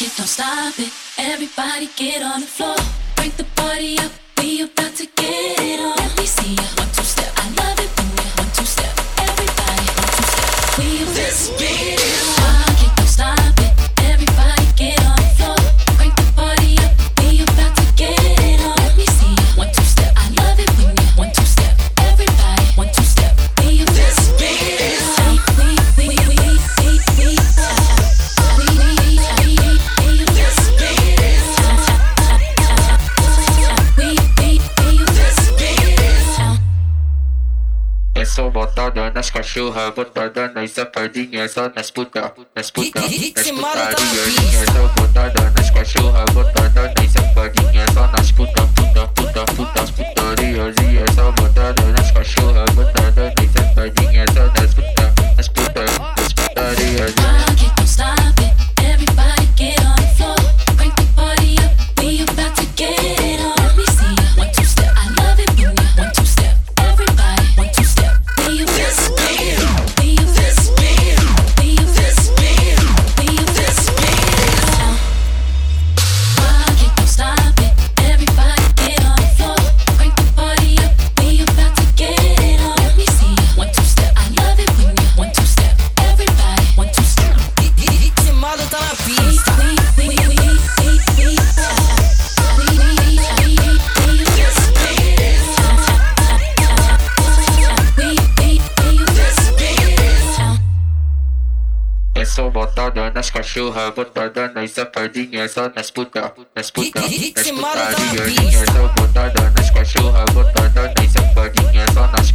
it, don't stop it. Everybody get on the floor. Break the party up, we about to get it on. Let me see ya. coração botada nas cachorra, botada nas safadinhas, só nas puta, nas puta, nas putadinhas. botada nas cachorra, botada nas safadinha, só nas puta, nas puta, nas putadinha, só botada nas cachorra, botada nas safadinha, só nas